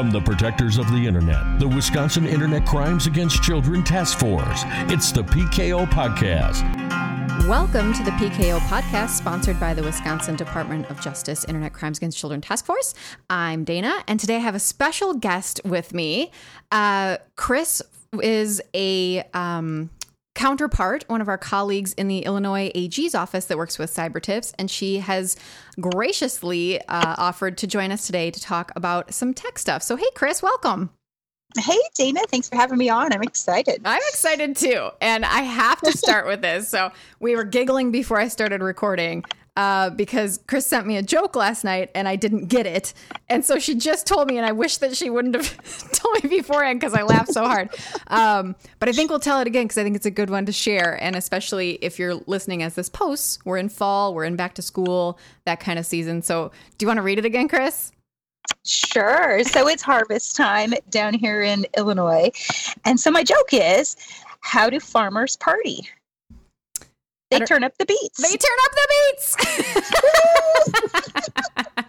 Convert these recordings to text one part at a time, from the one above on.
From the protectors of the internet, the Wisconsin Internet Crimes Against Children Task Force, it's the PKO Podcast. Welcome to the PKO podcast, sponsored by the Wisconsin Department of Justice Internet Crimes Against Children Task Force. I'm Dana, and today I have a special guest with me. Uh, Chris is a um, counterpart, one of our colleagues in the Illinois AG's office that works with cyber tips, and she has graciously uh, offered to join us today to talk about some tech stuff. So, hey, Chris, welcome. Hey, Dana, thanks for having me on. I'm excited. I'm excited too. And I have to start with this. So, we were giggling before I started recording uh, because Chris sent me a joke last night and I didn't get it. And so she just told me, and I wish that she wouldn't have told me beforehand because I laughed so hard. Um, but I think we'll tell it again because I think it's a good one to share. And especially if you're listening as this posts, we're in fall, we're in back to school, that kind of season. So do you want to read it again, Chris? Sure. So it's harvest time down here in Illinois. And so my joke is how do farmers party? They turn up the beats. They turn up the beats. oh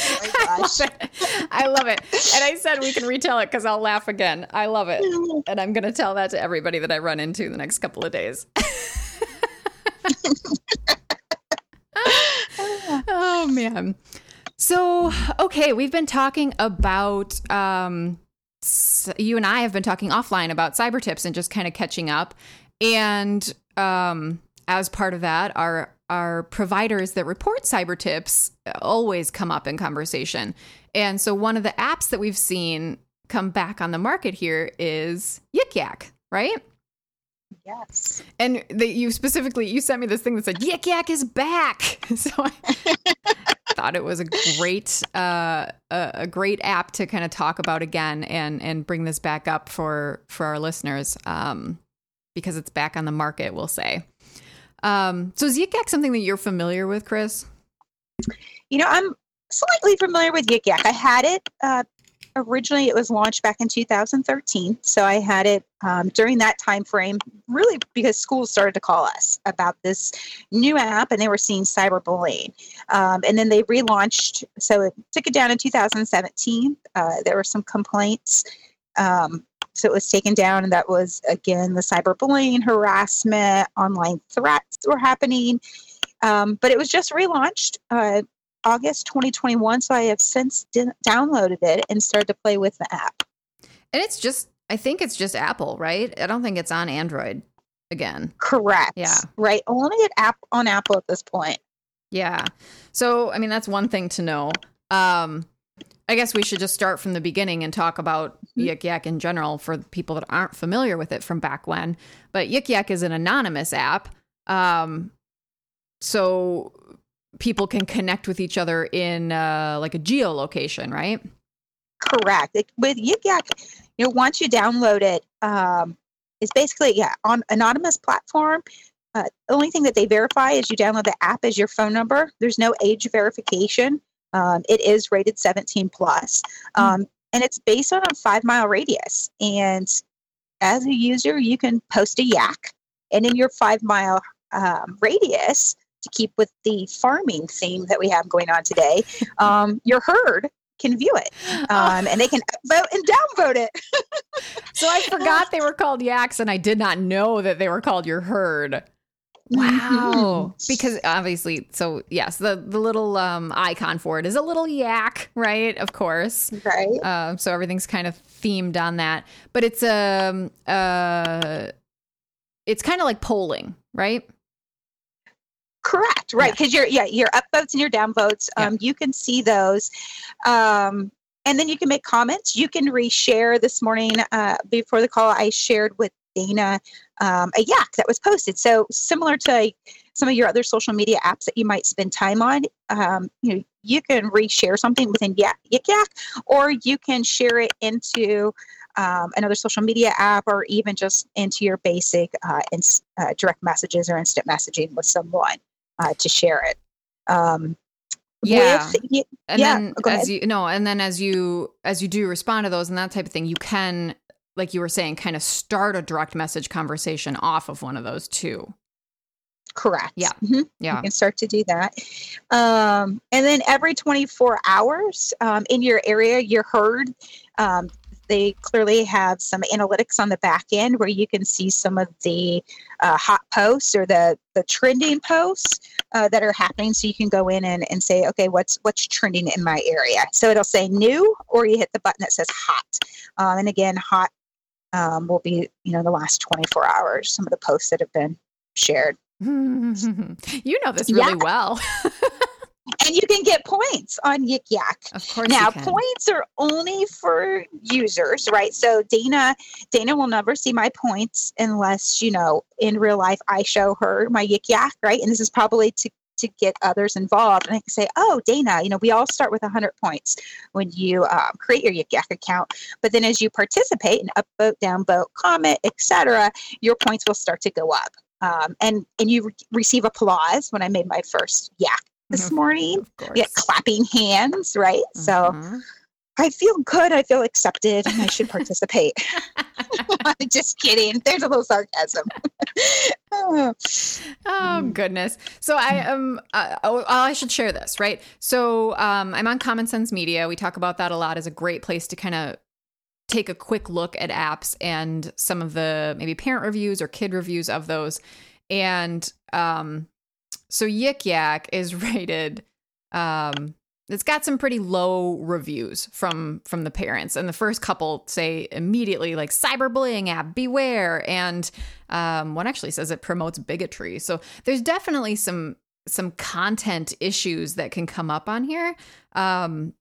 I love it. I love it. And I said we can retell it because I'll laugh again. I love it. And I'm going to tell that to everybody that I run into the next couple of days. oh, man. So, okay, we've been talking about, um, you and I have been talking offline about cyber tips and just kind of catching up. And, um, as part of that, our our providers that report cyber tips always come up in conversation. And so one of the apps that we've seen come back on the market here is Yik Yak, right? Yes. And that you specifically you sent me this thing that said Yik Yak is back. So I thought it was a great uh, a, great app to kind of talk about again and and bring this back up for for our listeners um, because it's back on the market. We'll say. Um, so is Yik Yak something that you're familiar with, Chris? You know, I'm slightly familiar with Yik Yak. I had it uh, originally. It was launched back in 2013, so I had it um, during that time frame. Really, because schools started to call us about this new app, and they were seeing cyberbullying. Um, and then they relaunched. So it took it down in 2017. Uh, there were some complaints. Um, so it was taken down, and that was again the cyberbullying, harassment, online threats were happening. Um, but it was just relaunched uh, August 2021. So I have since d- downloaded it and started to play with the app. And it's just, I think it's just Apple, right? I don't think it's on Android again. Correct. Yeah. Right. Only at app on Apple at this point. Yeah. So I mean, that's one thing to know. Um, I guess we should just start from the beginning and talk about Yik Yak in general for people that aren't familiar with it from back when. But Yik Yak is an anonymous app. Um, so people can connect with each other in uh, like a geolocation, right? Correct. It, with Yik Yak, you know, once you download it, um, it's basically yeah on anonymous platform. Uh, the only thing that they verify is you download the app as your phone number. There's no age verification. Um, it is rated 17 plus, um, and it's based on a five mile radius. And as a user, you can post a yak, and in your five mile um, radius, to keep with the farming theme that we have going on today, um, your herd can view it, um, and they can vote and downvote it. so I forgot they were called yaks, and I did not know that they were called your herd. Wow. because obviously, so yes, the, the little um, icon for it is a little yak, right? Of course. Right. Uh, so everything's kind of themed on that. But it's um uh it's kind of like polling, right? Correct. Right. Because yeah. your yeah, your upvotes and your downvotes, um, yeah. you can see those. Um, and then you can make comments. You can reshare this morning uh, before the call. I shared with Dana um, a yak that was posted. So similar to some of your other social media apps that you might spend time on, um, you know, you can reshare something within Yik Yak, or you can share it into um, another social media app, or even just into your basic uh, ins- uh, direct messages or instant messaging with someone uh, to share it. Um, yeah, with, and yeah, then as you no, and then as you as you do respond to those and that type of thing, you can like you were saying, kind of start a direct message conversation off of one of those too. Correct. Yeah. Mhm. Yeah. You can start to do that. Um, and then every 24 hours um, in your area, your herd. Um, they clearly have some analytics on the back end where you can see some of the uh, hot posts or the, the trending posts uh, that are happening. So you can go in and, and say, okay, what's what's trending in my area? So it'll say new, or you hit the button that says hot. Um, and again, hot um, will be you know the last 24 hours. Some of the posts that have been shared. you know this really Yeah. well. and you can get points on Yik Yak. of course. Now, points are only for users, right? So Dana, Dana will never see my points unless you know in real life I show her my Yik Yak, right? And this is probably to to get others involved. And I can say, oh, Dana, you know, we all start with 100 points when you um, create your Yik Yak account. But then as you participate and upvote, downvote, comment, etc., your points will start to go up. Um, and and you re- receive applause when I made my first yak this morning. Yeah, clapping hands, right? So Mhm. I feel good. I feel accepted, and I should participate. Just kidding. There's a little sarcasm. Oh, Oh Mm. goodness! So I um uh, oh, I should share this right. So um I'm on Common Sense Media. We talk about that a lot as a great place to kind of take a quick look at apps and some of the maybe parent reviews or kid reviews of those. And um so Yik Yak is rated um it's got some pretty low reviews from from the parents. And the first couple say immediately like cyberbullying app beware. And um, one actually says it promotes bigotry. So there's definitely some some content issues that can come up on here um,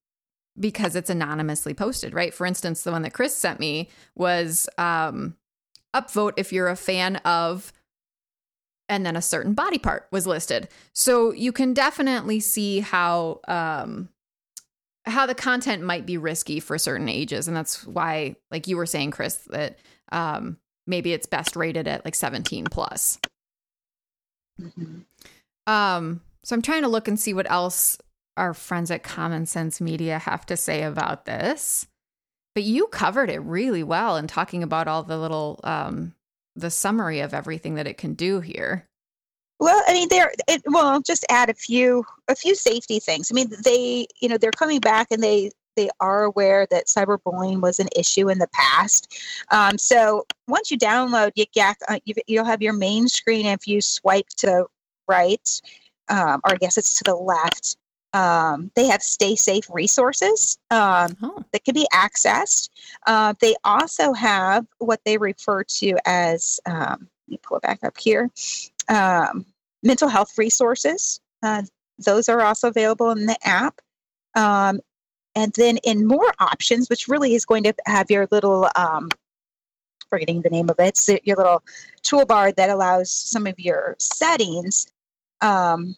because it's anonymously posted right? For instance the one that chris sent me was um, upvote if you're a fan of and then a certain body part was listed. So you can definitely see how um how the content might be risky for certain ages and that's why like you were saying Chris that um maybe it's best rated at like 17 plus. mhm. Um so I'm trying to look and see what else our friends at Common Sense Media have to say about this. But you covered it really well in talking about all the little um the summary of everything that it can do here. Well, I mean, they're it, well. I'll just add a few a few safety things. I mean, they you know they're coming back and they they are aware that cyberbullying was an issue in the past. Um, so once you download Yik Yak, uh, you, you'll have your main screen. If you swipe to the right, um, or I guess it's to the left, um, they have stay safe resources. Um, Oh. that can be accessed. Uh, they also have what they refer to as, um, let me pull it back up here, um, mental health resources. Uh, those are also available in the app. Um, and then in more options, which really is going to have your little, um, forgetting the name of it, so your little toolbar that allows some of your settings. Um,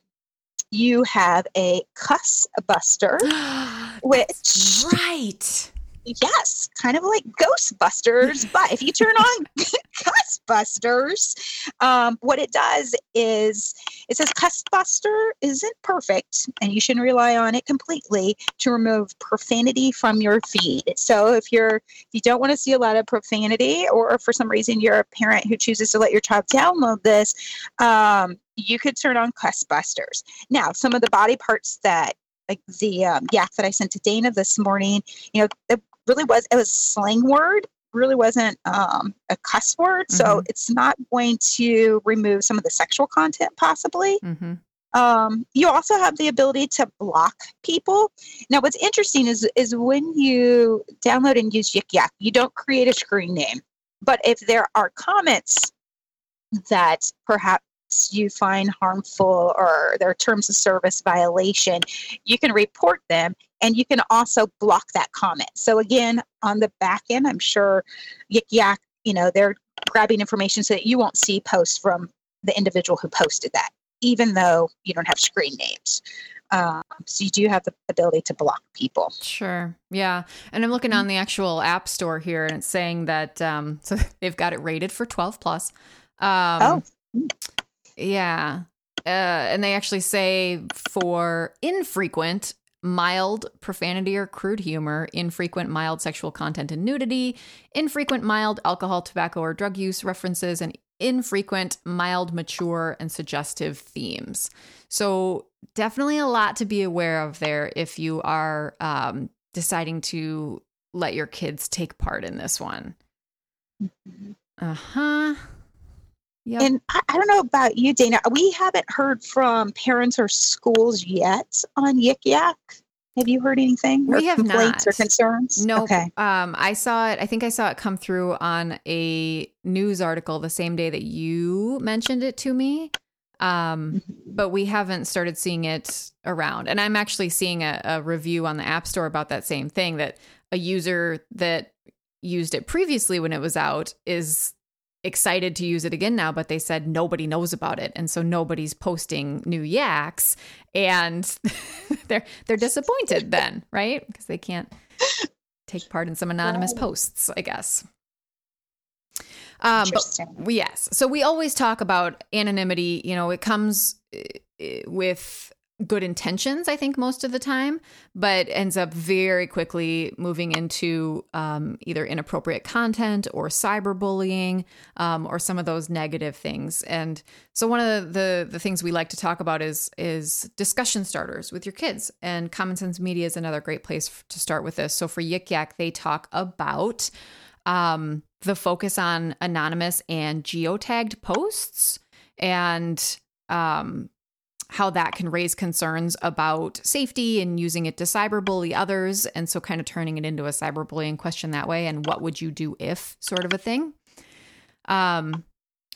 you have a cuss buster, which right. yes, kind of like Ghostbusters. but if you turn on Cussbusters, um, what it does is it says Cussbuster isn't perfect, and you shouldn't rely on it completely to remove profanity from your feed. So if you're if you don't want to see a lot of profanity, or for some reason you're a parent who chooses to let your child download this, um, you could turn on Cussbusters. Now, some of the body parts that like the um, yak that I sent to Dana this morning, you know, it really was it was a slang word really wasn't um, a cuss word so Mhm. it's not going to remove some of the sexual content possibly Mm-hmm. um, you also have the ability to block people now what's interesting is is when you download and use yik yak you don't create a screen name but if there are comments that perhaps you find harmful or their terms of service violation you can report them and you can also block that comment so again on the back end i'm sure yik yak you know they're grabbing information so that you won't see posts from the individual who posted that even though you don't have screen names um, so you do have the ability to block people Sure. Yeah. And I'm looking on the actual app store here and it's saying that um so they've got it rated for 12 plus. Um Oh. Yeah. Uh and they actually say for infrequent mild profanity or crude humor, infrequent mild sexual content and nudity, infrequent mild alcohol, tobacco or drug use references and infrequent, mild, mature, and suggestive themes. So, definitely a lot to be aware of there if you are um, deciding to let your kids take part in this one. Mm-hmm. Uh huh. Yep. And I, I, don't know about you, Dana. We haven't heard from parents or schools yet on Yik Yak. Have you heard anything? We have complaints not. or concerns? No. Okay. Um, I saw it. I think I saw it come through on a news article the same day that you mentioned it to me. Um, mm-hmm. but we haven't started seeing it around. And I'm actually seeing a, a review on the App Store about that same thing that a user that used it previously when it was out is excited to use it again now, but they said nobody knows about it, and so nobody's posting new yaks, and they're they're disappointed then, right? Because they can't take part in some anonymous posts, I guess. Um, yes, so we always talk about anonymity. You know, it comes eh, with good intentions, I think, most of the time, but ends up very quickly moving into um, either inappropriate content or cyberbullying um, or some of those negative things. And so, one of the, the, the things we like to talk about is is discussion starters with your kids. And Common Sense Media is another great place to start with this. So for Yik Yak, they talk about um, the focus on anonymous and geotagged posts and um, how that can raise concerns about safety and using it to cyberbully others. And so, kind of turning it into a cyberbullying question that way. And what would you do if sort of a thing? Um,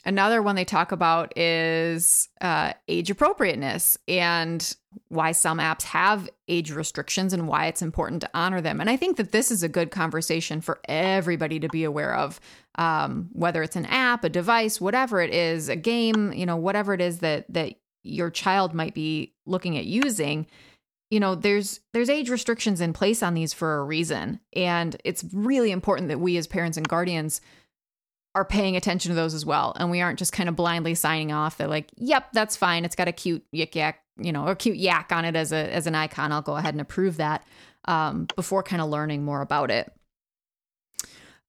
another one they talk about is uh, age appropriateness and why some apps have age restrictions and why it's important to honor them. And I think that this is a good conversation for everybody to be aware of, um, whether it's an app, a device, whatever it is, a game, you know, whatever it is that that your child might be looking at using you know there's there's age restrictions in place on these for a reason. And it's really important that we as parents and guardians are paying attention to those as well. And we aren't just kind of blindly signing off that like yep that's fine. It's got a cute yik yak you know a cute yak on it as a as an icon. I'll go ahead and approve that um, before kind of learning more about it.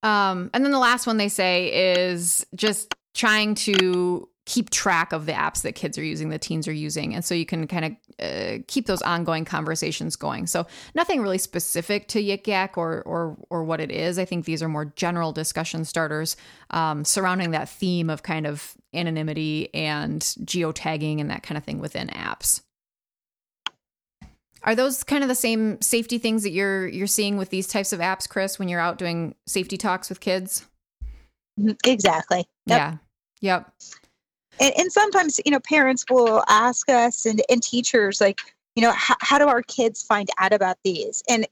Um, and then the last one they say is just trying to keep track of the apps that kids are using, the teens are using. And so you can kind of uh, keep those ongoing conversations going. So nothing really specific to Yik Yak or, or, or what it is. I think these are more general discussion starters um, surrounding that theme of kind of anonymity and geotagging and that kind of thing within apps. Are those kind of the same safety things that you're you're seeing with these types of apps, Chris, when you're out doing safety talks with kids? Mm-hmm. Exactly. Yep. Yeah. Yep and, and sometimes you know parents will ask us and, and teachers like you know how, how do our kids find out about these and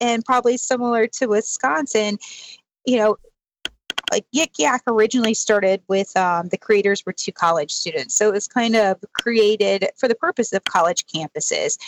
and probably similar to wisconsin you know like Yik Yak originally started with um, the creators were two college students. So it was kind of created for the purpose of college campuses.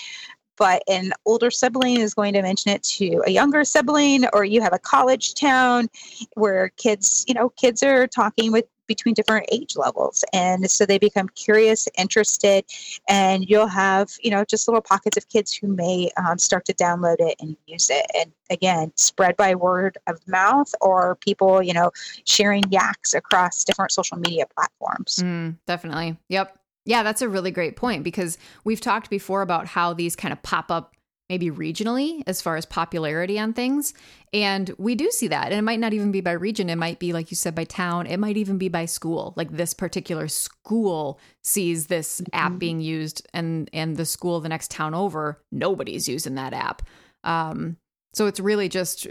But an older sibling is going to mention it to a younger sibling, or you have a college town where kids, you know, kids are talking with between different age levels. And so they become curious interested and you'll have you know just little pockets of kids who may um, start to download it and use it. And again spread by word of mouth or people you know sharing yaks across different social media platforms. Mm, definitely. Yep. Yeah that's a really great point because we've talked before about how these kind of pop up maybe regionally as far as popularity on things. And we do see that. And it might not even be by region. It might be, like you said, by town. It might even be by school. Like this particular school sees this mm-hmm. app being used, and and the school the next town over, nobody's using that app. Um, so it's really just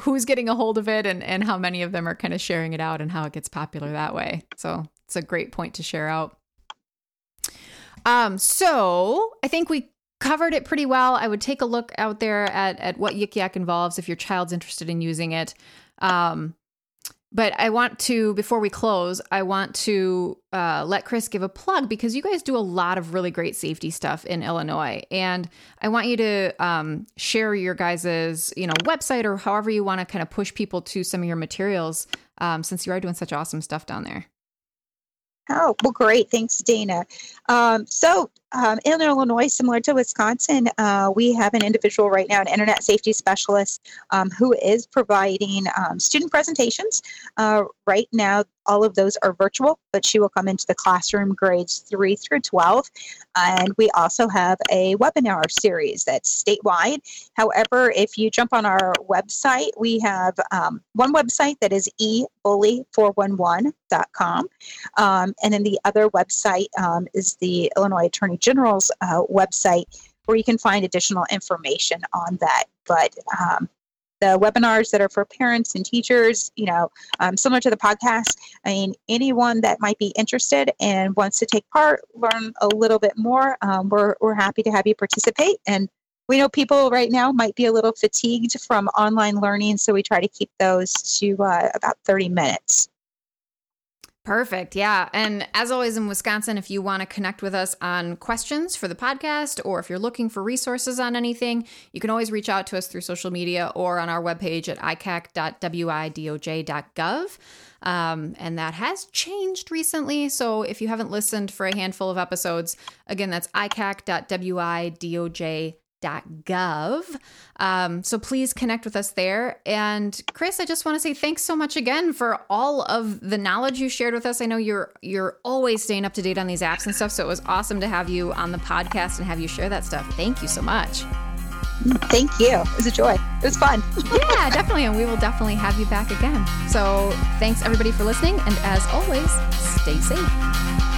who's getting a hold of it and, and how many of them are kind of sharing it out and how it gets popular that way. So it's a great point to share out. Um, so I think we covered it pretty well. I would take a look out there at, at what Yik Yak involves if your child's interested in using it. Um, but I want to, before we close, I want to uh, let Chris give a plug because you guys do a lot of really great safety stuff in Illinois, and I want you to um, share your guys's, you know, website or however you want to kind of push people to some of your materials, um, since you are doing such awesome stuff down there. Oh, well, great. Thanks, Dana. Um, so, um, in Illinois, similar to Wisconsin, uh, we have an individual right now, an internet safety specialist, um, who is providing um, student presentations. Uh, right now, all of those are virtual, but she will come into the classroom grades 3 through 12. And we also have a webinar series that's statewide. However, if you jump on our website, we have um, one website that is ebully411.com. Um, and then the other website um, is the Illinois Attorney General's uh, website where you can find additional information on that. But um, the webinars that are for parents and teachers, you know, um, similar to the podcast. I mean, anyone that might be interested and wants to take part, learn a little bit more, um, we're, we're happy to have you participate. And we know people right now might be a little fatigued from online learning, so we try to keep those to uh, about 30 minutes. Perfect. Yeah. And as always in Wisconsin, if you want to connect with us on questions for the podcast or if you're looking for resources on anything, you can always reach out to us through social media or on our webpage at icac.widoj.gov. Um, and that has changed recently. So if you haven't listened for a handful of episodes, again, that's icac.widoj.gov gov. Um, so please connect with us there. And Chris, I just want to say thanks so much again for all of the knowledge you shared with us. I know you're you're always staying up to date on these apps and stuff, so it was awesome to have you on the podcast and have you share that stuff. Thank you so much. Thank you. It was a joy. It was fun. yeah, definitely. And we will definitely have you back again. So thanks everybody for listening. And as always, stay safe.